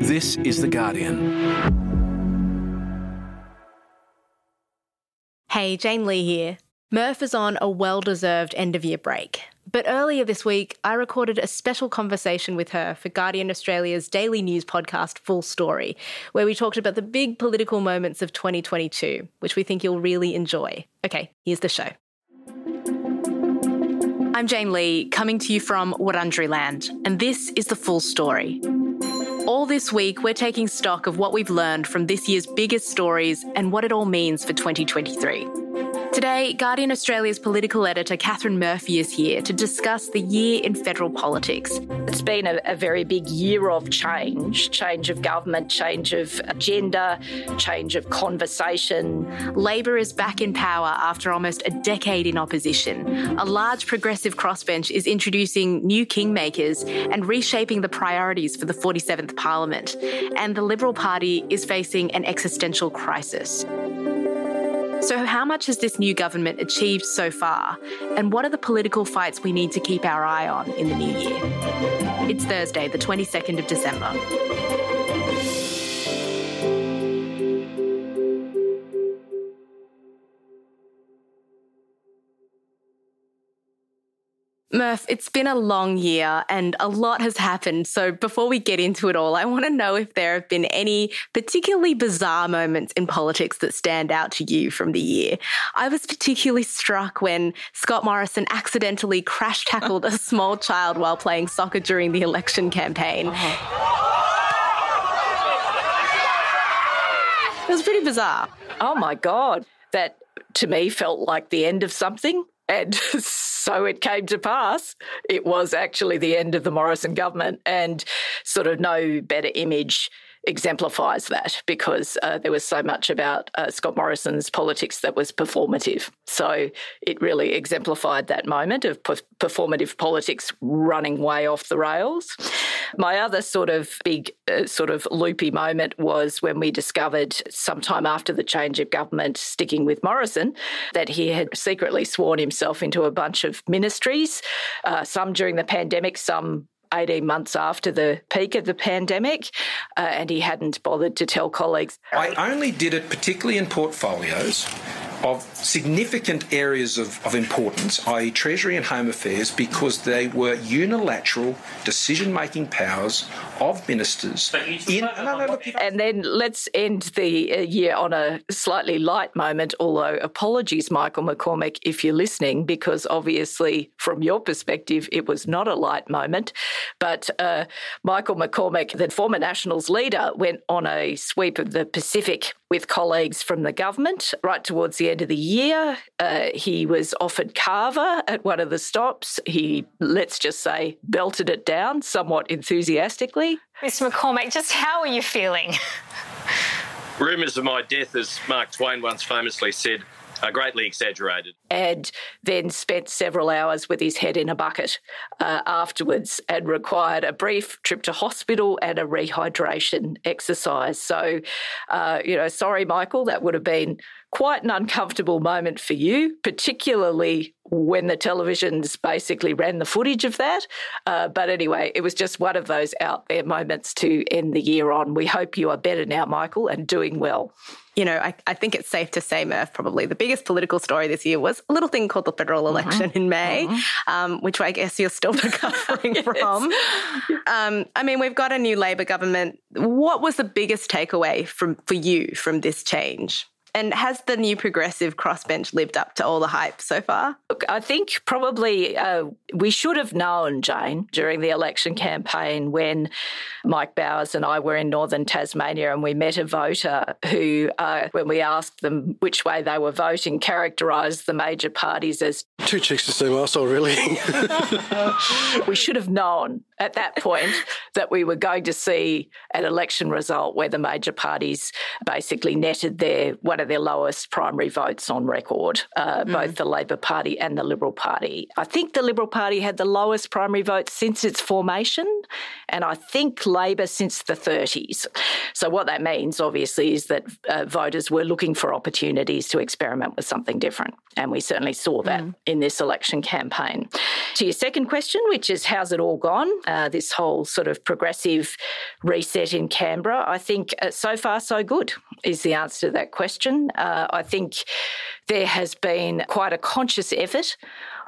This is The Guardian. Hey, Jane Lee here. Murph is on a well deserved end of year break. But earlier this week, I recorded a special conversation with her for Guardian Australia's daily news podcast, Full Story, where we talked about the big political moments of 2022, which we think you'll really enjoy. Okay, here's the show. I'm Jane Lee, coming to you from Wurundjeri Land, and this is the full story. All this week, we're taking stock of what we've learned from this year's biggest stories and what it all means for 2023. Today, Guardian Australia's political editor Catherine Murphy is here to discuss the year in federal politics. It's been a, a, very big year of change change of government, change of agenda, change of conversation. Labor is back in power after almost a decade in opposition. A large progressive crossbench is introducing new kingmakers and reshaping the priorities for the 47th Parliament. And the Liberal Party is facing an existential crisis. So, how much has this new government achieved so far? And what are the political fights we need to keep our eye on in the new year? It's Thursday, the 22nd of December. Murph, it's been a long year and a lot has happened. So before we get into it all, I want to know if there have been any particularly bizarre moments in politics that stand out to you from the year. I was particularly struck when Scott Morrison accidentally crash tackled a small child while playing soccer during the election campaign. Uh-huh. It was pretty bizarre. Oh my God. That to me felt like the end of something. And so it came to pass. It was actually the end of the Morrison government, and sort of no better image exemplifies that because uh, there was so much about uh, Scott Morrison's politics that was performative. So it really exemplified that moment of performative politics running way off the rails. My other sort of big, uh, sort of loopy moment was when we discovered sometime after the change of government, sticking with Morrison, that he had secretly sworn himself into a bunch of ministries, uh, some during the pandemic, some 18 months after the peak of the pandemic, uh, and he hadn't bothered to tell colleagues. I only did it particularly in portfolios of significant areas of, of importance, i.e., Treasury and Home Affairs, because they were unilateral decision making powers of ministers. In, no, no, look, and then let's end the uh, year on a slightly light moment, although apologies, Michael McCormack, if you're listening, because obviously from your perspective, it was not a light moment. But uh, Michael McCormack, the former Nationals leader, went on a sweep of the Pacific with colleagues from the government right towards the end of the year. Uh, he was offered kava at one of the stops. He, let's just say, belted it down somewhat enthusiastically. Mr. McCormack, just how are you feeling? Rumours of my death, as Mark Twain once famously said, are greatly exaggerated. And then spent several hours with his head in a bucket uh, afterwards and required a brief trip to hospital and a rehydration exercise. So, uh, you know, sorry, Michael, that would have been quite an uncomfortable moment for you, particularly when the televisions basically ran the footage of that. Uh, but anyway, it was just one of those out there moments to end the year on. We hope you are better now, Michael, and doing well. You know, I, I think it's safe to say, Murph, probably the biggest political story this year was a little thing called the federal mm-hmm. election mm-hmm. in May, mm-hmm. um, which I guess you're still recovering yes. from. Um, I mean, we've got a new Labor government. What was the biggest takeaway from for you from this change? And has the new progressive crossbench lived up to all the hype so far? Look, I think probably uh, we should have known, Jane, during the election campaign when Mike Bowers and I were in northern Tasmania and we met a voter who, uh, when we asked them which way they were voting, characterised the major parties as two chicks the same arsehole, really. we should have known at that point that we were going to see an election result where the major parties basically netted their one of their lowest primary votes on record, uh, mm. both the Labor Party and the Liberal Party. I think the Liberal Party had the lowest primary votes since its formation, and I think Labor since the 30s. So, what that means, obviously, is that uh, voters were looking for opportunities to experiment with something different. And we certainly saw that mm. in this election campaign. To your second question, which is how's it all gone? Uh, this whole sort of progressive reset in Canberra, I think uh, so far so good is the answer to that question. Uh, I think there has been quite a conscious effort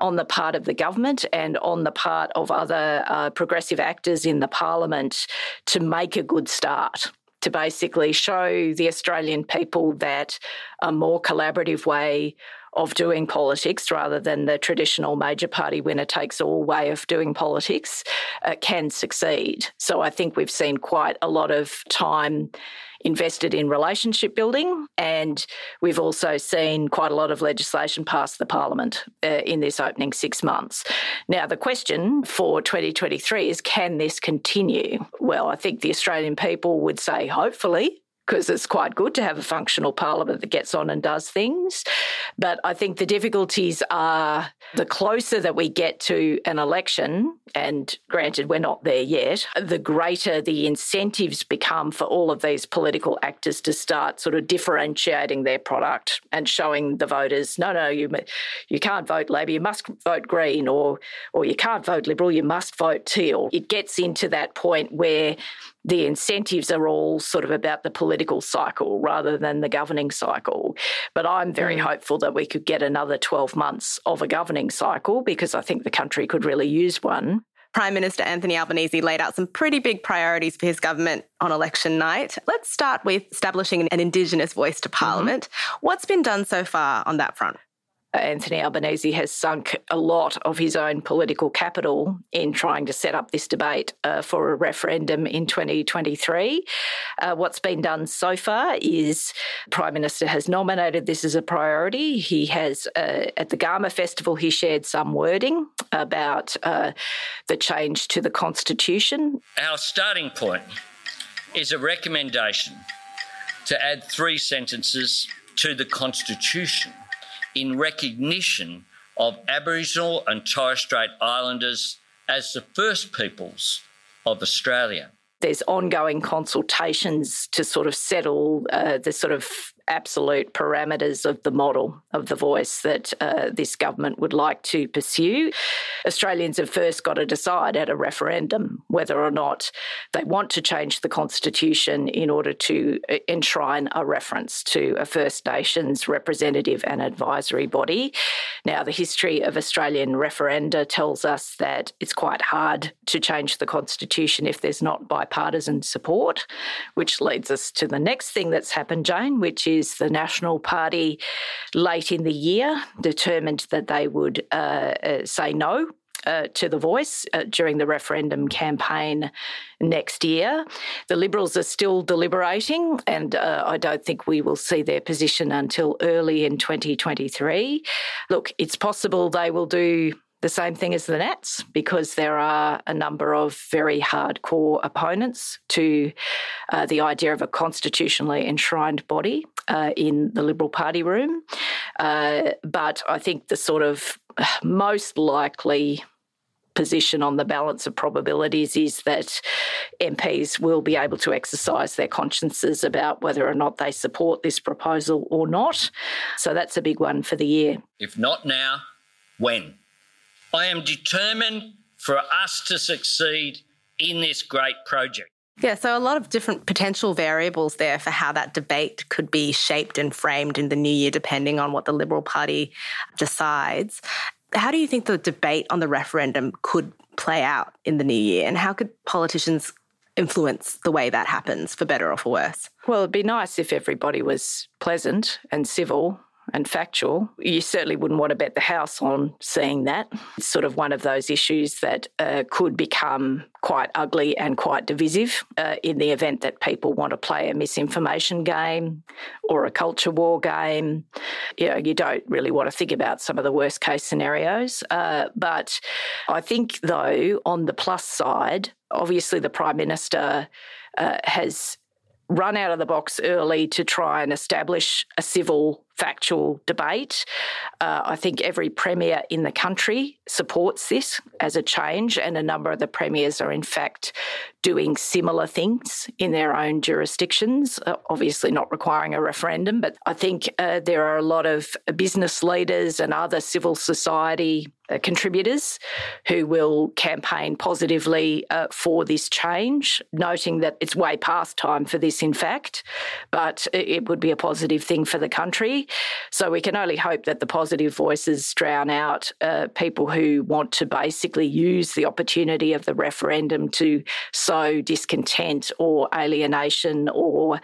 on the part of the government and on the part of other uh, progressive actors in the parliament to make a good start to basically show the Australian people that a more collaborative way of doing politics rather than the traditional major party winner takes all way of doing politics uh, can succeed. So I think we've seen quite a lot of time invested in relationship building. And we've also seen quite a lot of legislation pass the parliament uh, in this opening six months. Now, the question for 2023 is can this continue? Well, I think the Australian people would say, hopefully because it's quite good to have a functional parliament that gets on and does things. But I think the difficulties are the closer that we get to an election, and granted, we're not there yet, the greater the incentives become for all of these political actors to start sort of differentiating their product and showing the voters, no, no, you you can't vote Labor, you must vote Green, or or you can't vote Liberal, you must vote Teal. It gets into that point where the incentives are all sort of about the political cycle rather than the governing cycle. But I'm very mm. hopeful that we could get another 12 months of a governing cycle because I think the country could really use one. Prime Minister Anthony Albanese laid out some pretty big priorities for his government on election night. Let's start with establishing an Indigenous voice to mm-hmm. Parliament. Mm-hmm. What's been done so far on that front? Anthony Albanese has sunk a lot of his own political capital in trying to set up this debate uh, for a referendum in 2023. Uh, what's been done so far is Prime Minister has nominated this as a priority. He has, uh, at the Garma Festival, he shared some wording about uh, the change to the Constitution. Our starting point is a recommendation to add three sentences to the Constitution in recognition of Aboriginal and Torres Strait Islanders as the first peoples of Australia. There's ongoing consultations to sort of settle uh, the sort of absolute parameters of the model of the voice that uh, this government would like to pursue. Australians have first got to decide at a referendum whether or not they want to change the constitution in order to uh, enshrine a reference to a First Nations representative and advisory body. Now, the history of Australian referenda tells us that it's quite hard to change the constitution if there's not bipartisan support, which leads us to the next thing that's happened, Jane, which is is the National Party late in the year determined that they would uh, uh, say no uh, to the voice uh, during the referendum campaign next year. The Liberals are still deliberating, and uh, I don't think we will see their position until early in 2023. Look, it's possible they will do the same thing as the Nats because there are a number of very hardcore opponents to uh, the idea of a constitutionally enshrined body uh, in the Liberal Party room. Uh, but I think the sort of most likely position on the balance of probabilities is that MPs will be able to exercise their consciences about whether or not they support this proposal or not. So that's a big one for the year. If not now, when? I am determined for us to succeed in this great project. Yeah, so a lot of different potential variables there for how that debate could be shaped and framed in the new year, depending on what the Liberal Party decides. How do you think the debate on the referendum could play out in the new year? And how could politicians influence the way that happens, for better or for worse? Well, it'd be nice if everybody was pleasant and civil and factual. You certainly wouldn't want to bet the house on seeing that. It's sort of one of those issues that uh, could become quite ugly and quite divisive uh, in the event that people want to play a misinformation game or a culture war game. You know, you don't really want to think about some of the worst case scenarios. Uh, but I think, though, on the plus side, obviously the Prime Minister uh, has run out of the box early to try and establish a civil factual debate. Uh, I think every premier in the country supports this as a change, and a number of the premiers are, in fact, doing similar things in their own jurisdictions, uh, obviously not requiring a referendum. But I think uh, there are a lot of business leaders and other civil society contributors who will campaign positively uh, for this change, noting that it's way past time for this, in fact, but it would be a positive thing for the country. So we can only hope that the positive voices drown out uh, people who want to basically use the opportunity of the referendum to sow discontent or alienation or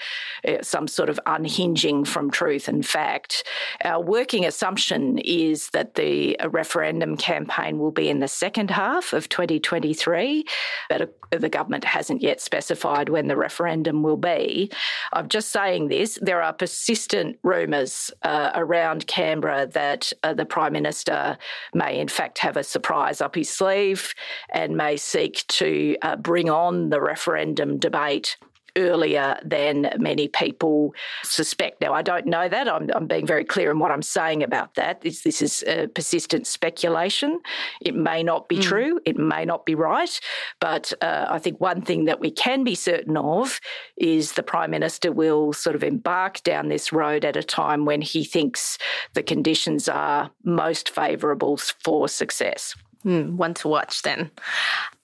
uh, some sort of unhinging from truth and fact. Our working assumption is that the referendum campaign will be in the second half of 2023, but the government hasn't yet specified when the referendum will be. I'm just saying this there are persistent rumours uh, around Canberra that uh, the Prime Minister may, in fact, have a surprise up his sleeve and may seek to uh, bring on the referendum debate earlier than many people suspect. Now, I don't know that. I'm, I'm being very clear in what I'm saying about that. This, this is persistent speculation. It may not be mm. true. It may not be right. But uh, I think one thing that we can be certain of is the Prime Minister will sort of embark down this road at a time when he thinks the conditions are most favourable for success. Mm, one to watch then.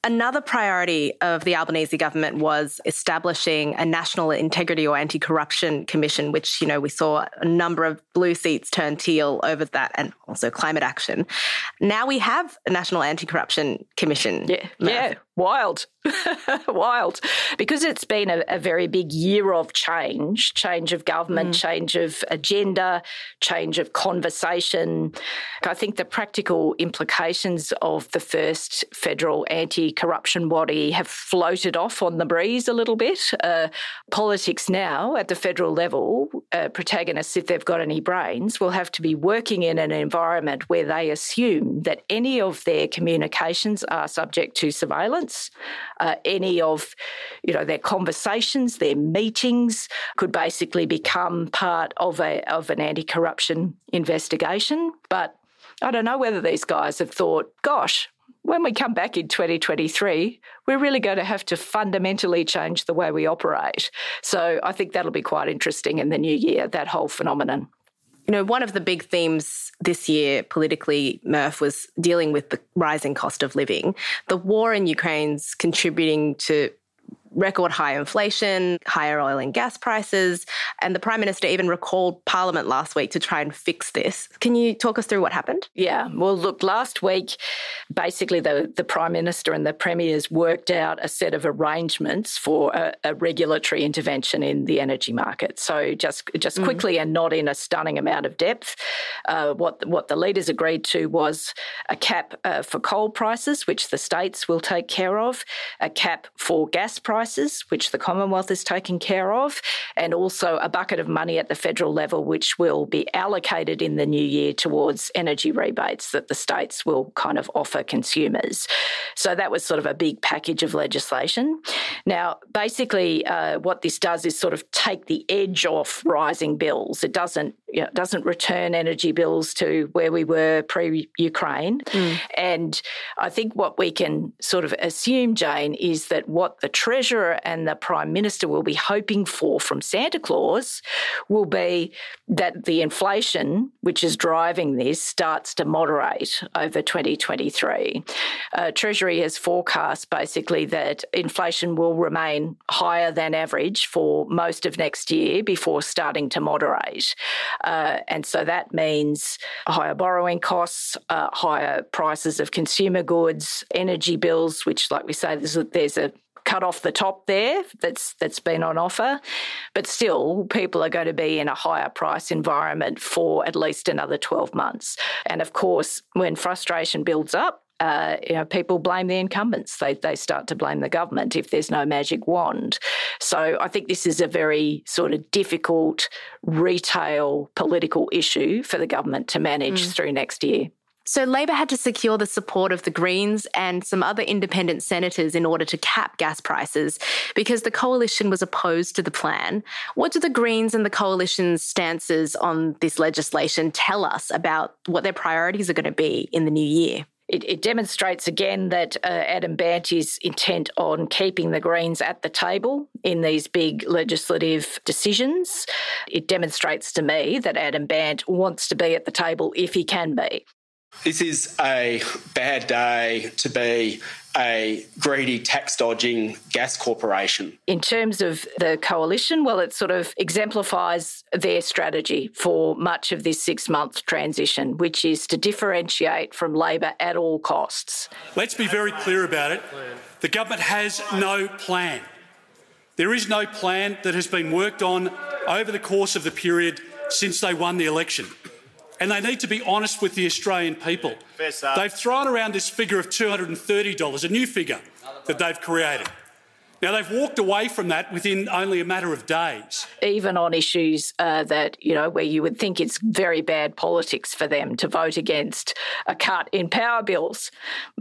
Another priority of the Albanese government was establishing a national integrity or anti-corruption commission, which, you know, we saw a number of blue seats turn teal over that and also climate action. Now we have a national anti-corruption commission. Yeah. Yeah. Wild. Wild. Because it's been a, a, very big year of change, change of government, mm. change of agenda, change of conversation. I think the practical implications of the first federal anti corruption body have floated off on the breeze a little bit. Uh, politics now at the federal level, uh, protagonists, if they've got any brains, will have to be working in an environment where they assume that any of their communications are subject to surveillance. Uh, any of, you know, their conversations, their meetings could basically become part of a of an anti-corruption investigation. But I don't know whether these guys have thought, gosh, when we come back in 2023, we're really going to have to fundamentally change the way we operate. So I think that'll be quite interesting in the new year, that whole phenomenon. You know, one of the big themes this year politically, Murph, was dealing with the rising cost of living. The war in Ukraine's contributing to record high inflation, higher oil and gas prices, and the Prime Minister even recalled Parliament last week to try and fix this. Can you talk us through what happened? Yeah, well, look, last week, basically the, the Prime Minister and the Premiers worked out a set of arrangements for a, a regulatory intervention in the energy market. So just just mm-hmm. quickly and not in a stunning amount of depth, uh, what what the leaders agreed to was a cap uh, for coal prices, which the states will take care of, a cap for gas prices which the Commonwealth is taking care of, and also a bucket of money at the federal level, which will be allocated in the new year towards energy rebates that the states will kind of offer consumers. So that was sort of a big package of legislation. Now, basically, uh, what this does is sort of take the edge off rising bills. It doesn't you know, doesn't return energy bills to where we were pre Ukraine. Mm. And I think what we can sort of assume, Jane, is that what the Treasurer and the Prime Minister will be hoping for from Santa Claus will be that the inflation, which is driving this, starts to moderate over 2023. Uh, Treasury has forecast basically that inflation will remain higher than average for most of next year before starting to moderate. Uh, and so that means higher borrowing costs, uh, higher prices of consumer goods, energy bills, which, like we say, there's a, there's a cut off the top there that's that's been on offer. But still people are going to be in a higher price environment for at least another 12 months. And of course when frustration builds up uh, you know, people blame the incumbents. They, they start to blame the government if there's no magic wand. So I think this is a very sort of difficult retail political issue for the government to manage mm. through next year. So, Labor had to secure the support of the Greens and some other independent senators in order to cap gas prices because the coalition was opposed to the plan. What do the Greens and the coalition's stances on this legislation tell us about what their priorities are going to be in the new year? It, it demonstrates again that uh, Adam Bandt is intent on keeping the Greens at the table in these big legislative decisions. It demonstrates to me that Adam Bandt wants to be at the table if he can be. This is a bad day to be a greedy tax dodging gas corporation. In terms of the coalition, well, it sort of exemplifies their strategy for much of this six month transition, which is to differentiate from Labor at all costs. Let's be very clear about it. The government has no plan. There is no plan that has been worked on over the course of the period since they won the election and they need to be honest with the Australian people. They've thrown around this figure of $230, a new figure that they've created. Now, they've walked away from that within only a matter of days. Even on issues uh, that, you know, where you would think it's very bad politics for them to vote against a cut in power bills.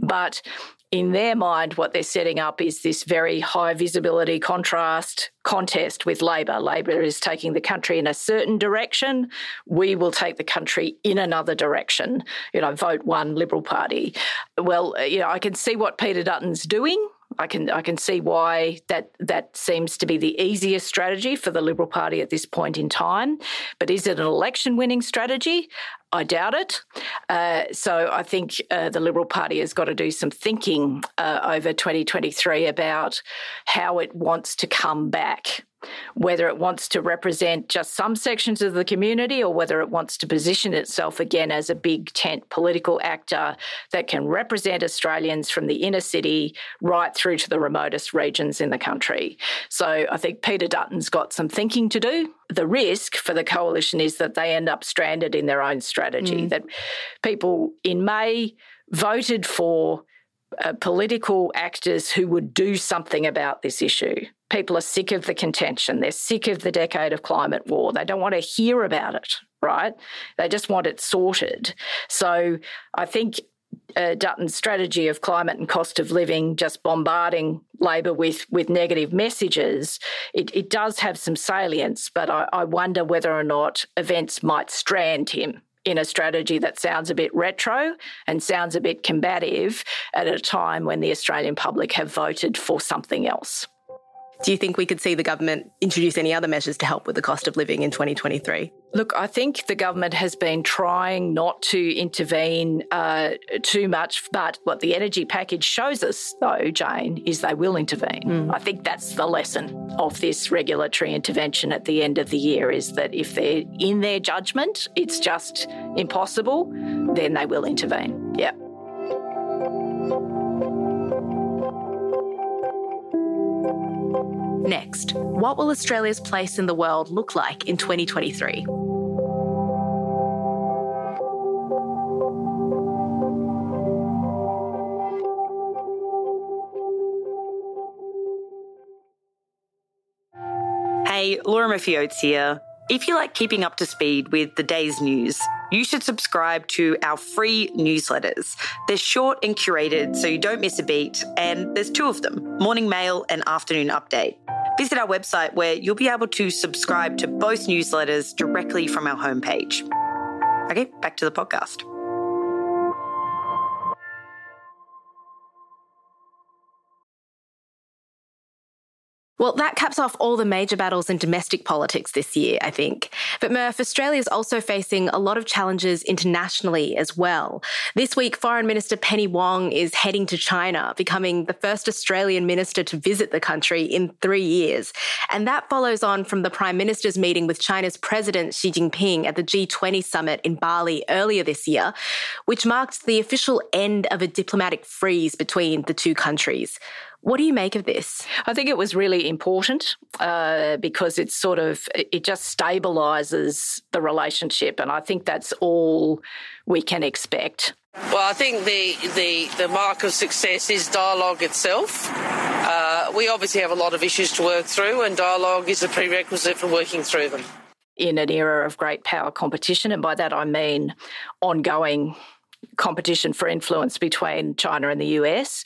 But in their mind, what they're setting up is this very high visibility contrast contest with Labor. Labor is taking the country in a certain direction. We will take the country in another direction. You know, vote one Liberal Party. Well, uh, you know, I can see what Peter Dutton's doing. I can I can see why that that seems to be the easiest strategy for the Liberal Party at this point in time. But is it an election winning strategy? I doubt it. Uh, so I think uh, the Liberal Party has got to do some thinking uh, over 2023 about how it wants to come back whether it wants to represent just some sections of the community or whether it wants to position itself again as a big tent political actor that can represent Australians from the inner city right through to the remotest regions in the country. So I think Peter Dutton's got some thinking to do. The risk for the coalition is that they end up stranded in their own strategy, mm. that people in May voted for uh, political actors who would do something about this issue. People are sick of the contention. They're sick of the decade of climate war. They don't want to hear about it, right? They just want it sorted. So I think uh, Dutton's strategy of climate and cost of living, just bombarding Labor with with negative messages, it, it does have some salience. But I, I wonder whether or not events might strand him in a strategy that sounds a bit retro and sounds a bit combative at a time when the Australian public have voted for something else. Do you think we could see the government introduce any other measures to help with the cost of living in 2023? Look, I think the government has been trying not to intervene uh, too much, but what the energy package shows us, though, Jane, is they will intervene. Mm. I think that's the lesson of this regulatory intervention at the end of the year is that if they're in their judgment, it's just impossible, then they will intervene. Yeah. Next, what will Australia's place in the world look like in 2023? Hey, Laura Murphy here. If you like keeping up to speed with the day's news, you should subscribe to our free newsletters. They're short and curated so you don't miss a beat, and there's two of them Morning Mail and Afternoon Update. visit our website where you'll be able to subscribe to both newsletters directly from our homepage. Okay, back to the podcast. Well, that caps off all the major battles in domestic politics this year, I think. But Murph, Australia is also facing a lot of challenges internationally as well. This week, Foreign Minister Penny Wong is heading to China, becoming the first Australian minister to visit the country in three years. And that follows on from the Prime Minister's meeting with China's President Xi Jinping at the G20 summit in Bali earlier this year, which marked the official end of a diplomatic freeze between the two countries. What do you make of this? I think it was really important uh, because it's sort of it just stabilises the relationship, and I think that's all we can expect. Well, I think the the, the mark of success is dialogue itself. Uh, we obviously have a lot of issues to work through, and dialogue is a prerequisite for working through them. In an era of great power competition, and by that I mean ongoing competition for influence between China and the US,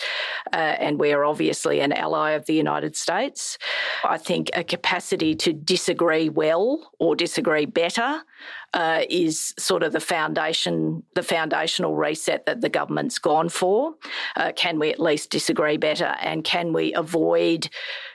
uh, and we are obviously an ally of the United States. I think a capacity to disagree well or disagree better uh, is sort of the foundation, the foundational reset that the government's gone for. Uh, can we at least disagree better, and can we avoid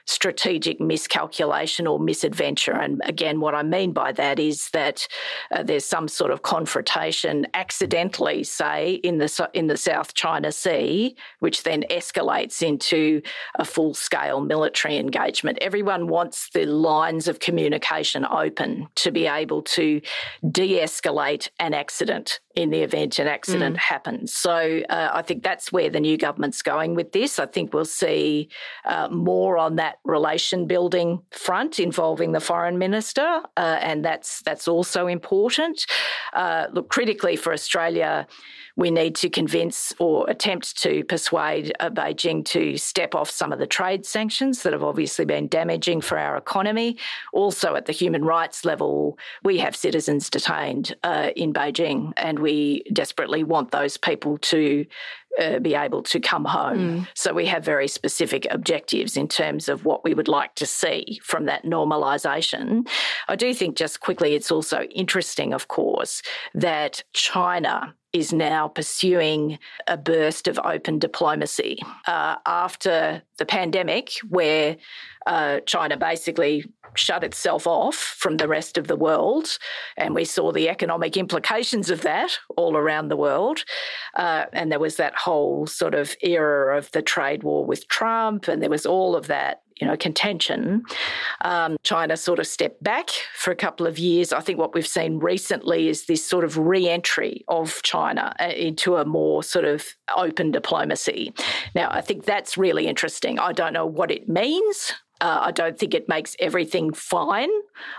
strategic miscalculation or misadventure? And again, what I mean by that is that uh, there's some sort of confrontation accidentally, say in the in the South China Sea, which then escalates into a full scale military engagement. Everyone wants the lines of communication open to be able to de escalate an accident in the event an accident mm. happens. So uh, I think that's where the new government's going with this. I think we'll see uh, more on that relation building front involving the foreign minister, uh, and that's that's also important. Uh, look, critically for Australia we need to convince or attempt to persuade uh, Beijing to step off some of the trade sanctions that have obviously been damaging for our economy. Also, at the human rights level, we have citizens detained uh, in Beijing, and we desperately want those people to uh, be able to come home. Mm. So we have very specific objectives in terms of what we would like to see from that normalisation. I do think, just quickly, it's also interesting, of course, that China is now pursuing a burst of open diplomacy uh, after the pandemic, where uh, China basically shut itself off from the rest of the world. And we saw the economic implications of that all around the world. Uh, and there was that whole sort of era of the trade war with Trump, and there was all of that you know, contention. Um, China sort of stepped back for a couple of years. I think what we've seen recently is this sort of re-entry of China uh, into a more sort of open diplomacy. Now, I think that's really interesting. I don't know what it means. Uh, I don't think it makes everything fine.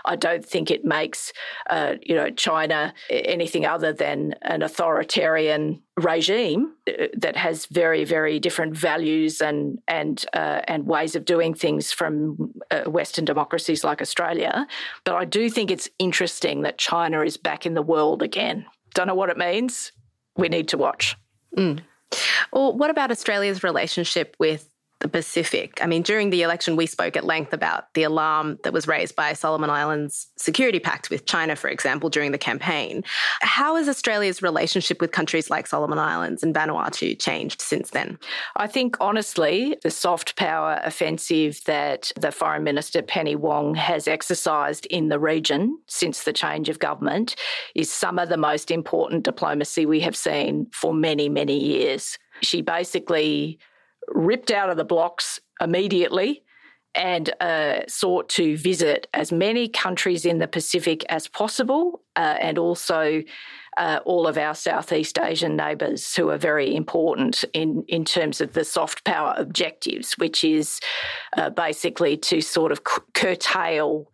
I don't think it makes, uh, you know, China anything other than an authoritarian regime uh, that has very, very different values and and uh, and ways of doing things from uh, Western democracies like Australia. But I do think it's interesting that China is back in the world again. Don't know what it means. We need to watch. Mm. Well, what about Australia's relationship with the Pacific. I mean, during the election, we spoke at length about the alarm that was raised by Solomon Islands security pact with China, for example, during the campaign. How has Australia's relationship with countries like Solomon Islands and Vanuatu changed since then? I think, honestly, the soft power offensive that the Foreign Minister Penny Wong has exercised in the region since the change of government is some of the most important diplomacy we have seen for many, many years. She basically ripped out of the blocks immediately and uh, sought to visit as many countries in the Pacific as possible uh, and also uh, all of our Southeast Asian neighbours who are very important in, in terms of the soft power objectives, which is uh, basically to sort of curtail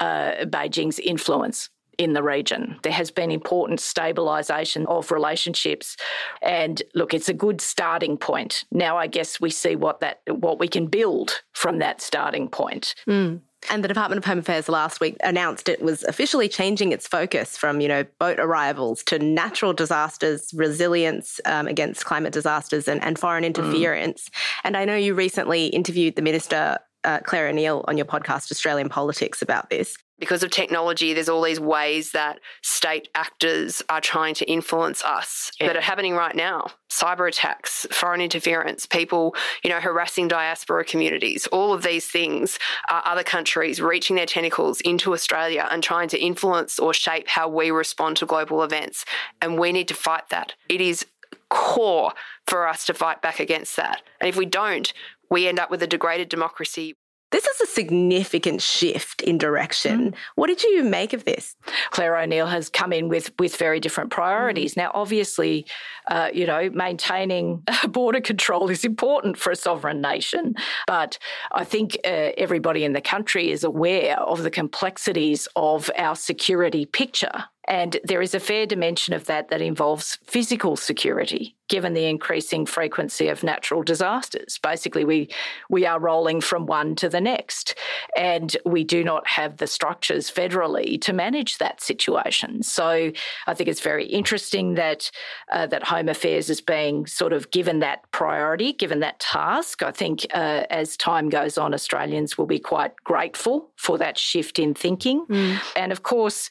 uh, Beijing's influence in the region. There has been important stabilisation of relationships, and look, it's a good starting point. Now, I guess we see what that what we can build from that starting point. Mm. And the Department of Home Affairs last week announced it was officially changing its focus from, you know, boat arrivals to natural disasters, resilience um, against climate disasters, and, and foreign hmm. interference. Mm. And I know you recently interviewed the Minister uh, Clare O'Neil on your podcast, Australian Politics, about this because of technology, there's all these ways that state actors are trying to influence us yeah. that are happening right now. Cyber attacks, foreign interference, people, you know, harassing diaspora communities, all of these things are other countries reaching their tentacles into Australia and trying to influence or shape how we respond to global events. And we need to fight that. It is core for us to fight back against that. And if we don't, we end up with a degraded democracy. This is a significant shift in direction. Mm. What did you make of this? Clare O'Neil has come in with with very different priorities. Mm. Now, obviously, uh, you know, maintaining border control is important for a sovereign nation, but I think uh, everybody in the country is aware of the complexities of our security picture and there is a fair dimension of that that involves physical security, given the increasing frequency of natural disasters. Basically, we, we are rolling from one to the next, and we do not have the structures federally to manage that situation. So I think it's very interesting that, uh, that Home Affairs is being sort of given that priority, given that task. I think uh, as time goes on, Australians will be quite grateful for that shift in thinking. Mm. And of course,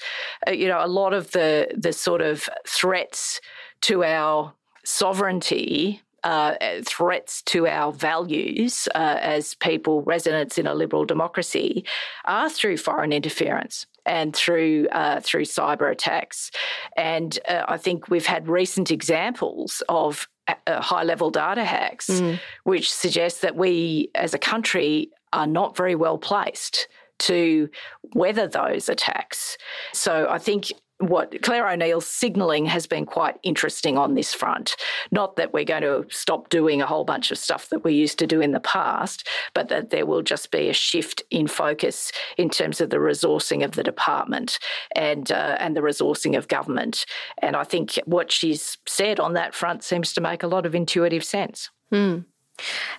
uh, you know, a lot lot of the the sort of threats to our sovereignty uh, threats to our values uh, as people, residents in a liberal democracy, are through foreign interference and through uh, through cyber attacks. And uh, I think we've had recent examples of uh, high level data hacks, mm. which suggest that we as a country are not very well placed to weather those attacks. So I think what Clare O'Neil's signalling has been quite interesting on this front. Not that we're going to stop doing a whole bunch of stuff that we used to do in the past, but that there will just be a shift in focus in terms of the resourcing of the department and uh, and the resourcing of government. And I think what she's said on that front seems to make a lot of intuitive sense. Mm.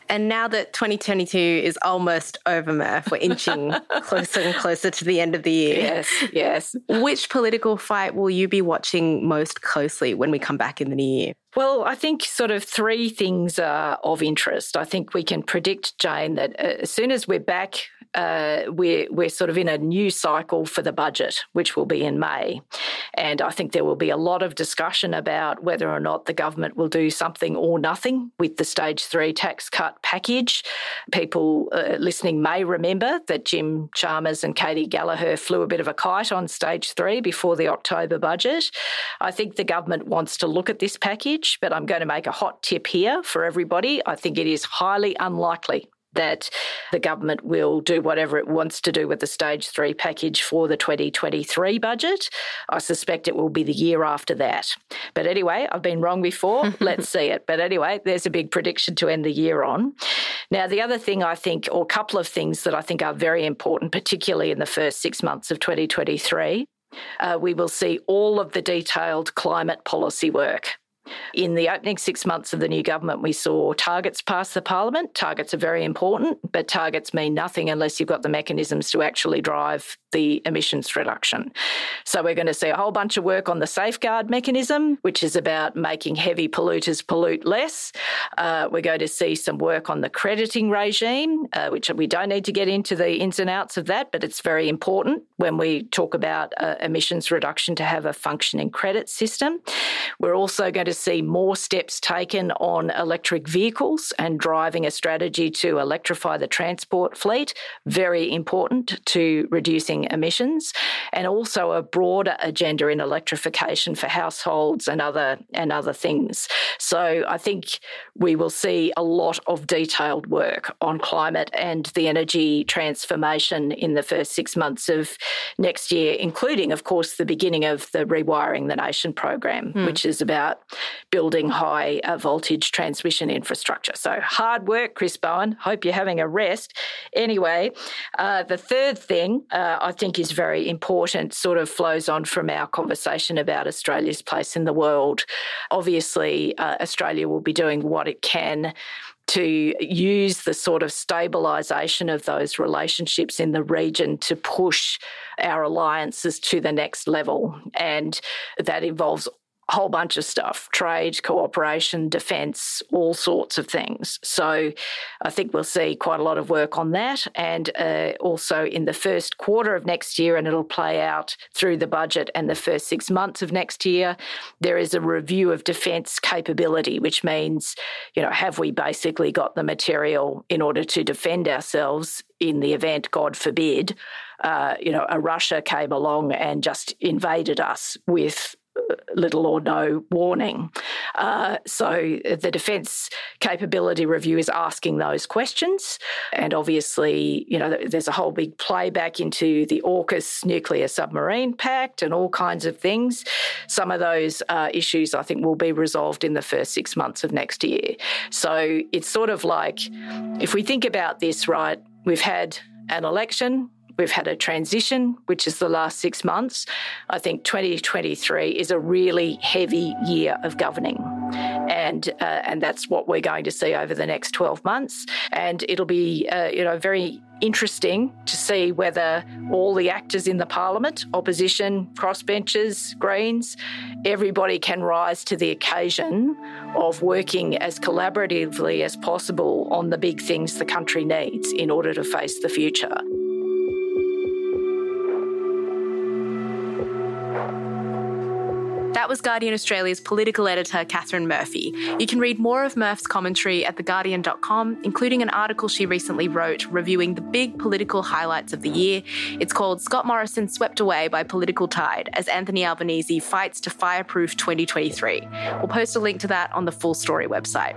And now that 2022 is almost over, Murph, we're inching closer and closer to the end of the year. Yes, yes. Which political fight will you be watching most closely when we come back in the new year? Well, I think sort of three things are of interest. I think we can predict, Jane, that uh, as soon as we're back uh, we're, we're sort of in a new cycle for the budget, which will be in May. And I think there will be a lot of discussion about whether or not the government will do something or nothing with the stage three tax cut package. People uh, listening may remember that Jim Chalmers and Katy Gallagher flew a bit of a kite on stage three before the October budget. I think the government wants to look at this package, but I'm going to make a hot tip here for everybody. I think it is highly unlikely that the government will do whatever it wants to do with the stage three package for the 2023 budget. I suspect it will be the year after that. But anyway, I've been wrong before. Let's see it. But anyway, there's a big prediction to end the year on. Now, the other thing I think, or a couple of things that I think are very important, particularly in the first six months of 2023, uh, we will see all of the detailed climate policy work in the opening six months of the new government, we saw targets pass the parliament. Targets are very important, but targets mean nothing unless you've got the mechanisms to actually drive the emissions reduction. So we're going to see a whole bunch of work on the safeguard mechanism, which is about making heavy polluters pollute less. Uh, we're going to see some work on the crediting regime, uh, which we don't need to get into the ins and outs of that, but it's very important when we talk about uh, emissions reduction to have a functioning credit system. We're also going to see more steps taken on electric vehicles and driving a strategy to electrify the transport fleet. Very important to reducing emissions, and also a broader agenda in electrification for households and other and other things. So I think we will see a lot of detailed work on climate and the energy transformation in the first six months of next year, including, of course, the beginning of the Rewiring the Nation program, mm. which is about building high uh, voltage transmission infrastructure. So hard work, Chris Bowen. Hope you're having a rest. Anyway, uh, the third thing uh, I think is very important, sort of flows on from our conversation about Australia's place in the world. Obviously, uh, Australia will be doing what it can to use the sort of stabilisation of those relationships in the region to push our alliances to the next level. And that involves a whole bunch of stuff trade, cooperation, defence, all sorts of things. So I think we'll see quite a lot of work on that. And uh, also in the first quarter of next year, and it'll play out through the budget and the first six months of next year, there is a review of defence capability, which means, you know, have we basically got the material in order to defend ourselves in the event, God forbid, uh, you know, a Russia came along and just invaded us with little or no warning. Uh, so the Defence Capability Review is asking those questions. And obviously, you know, there's a whole big playback into the AUKUS nuclear submarine pact and all kinds of things. Some of those uh, issues, I think, will be resolved in the first six months of next year. So it's sort of like if we think about this, right, we've had an election We've had a transition, which is the last six months. I think 2023 is a really heavy year of governing. And, uh, and that's what we're going to see over the next 12 months. And it'll be, uh, you know, very interesting to see whether all the actors in the parliament, opposition, crossbenchers, Greens, everybody can rise to the occasion of working as collaboratively as possible on the big things the country needs in order to face the future. Was Guardian Australia's political editor, Catherine Murphy. You can read more of Murph's commentary at theguardian.com, including an article she recently wrote reviewing the big political highlights of the year. It's called Scott Morrison Swept Away by Political Tide as Anthony Albanese fights to fireproof 2023. We'll post a link to that on the full story website.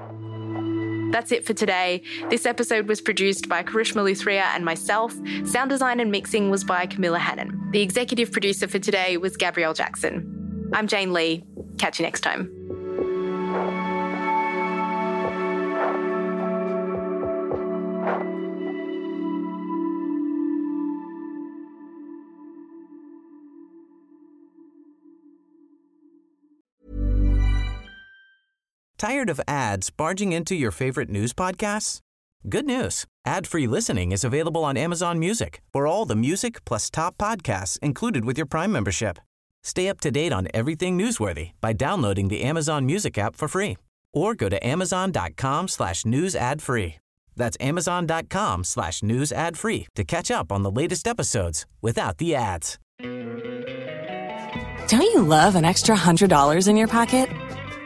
That's it for today. This episode was produced by Karishma Luthria and myself. Sound design and mixing was by Camilla Hannon. The executive producer for today was Gabrielle Jackson. I'm Jane Lee. Catch you next time. Tired of ads barging into your favorite news podcasts? Good news. Ad-free listening is available on Amazon Music for all the music plus top podcasts included with your Prime membership. Stay up to date on everything newsworthy by downloading the Amazon Music app for free or go to amazon.com slash news ad free. That's amazon.com slash news ad free to catch up on the latest episodes without the ads. Don't you love an extra $100 in your pocket?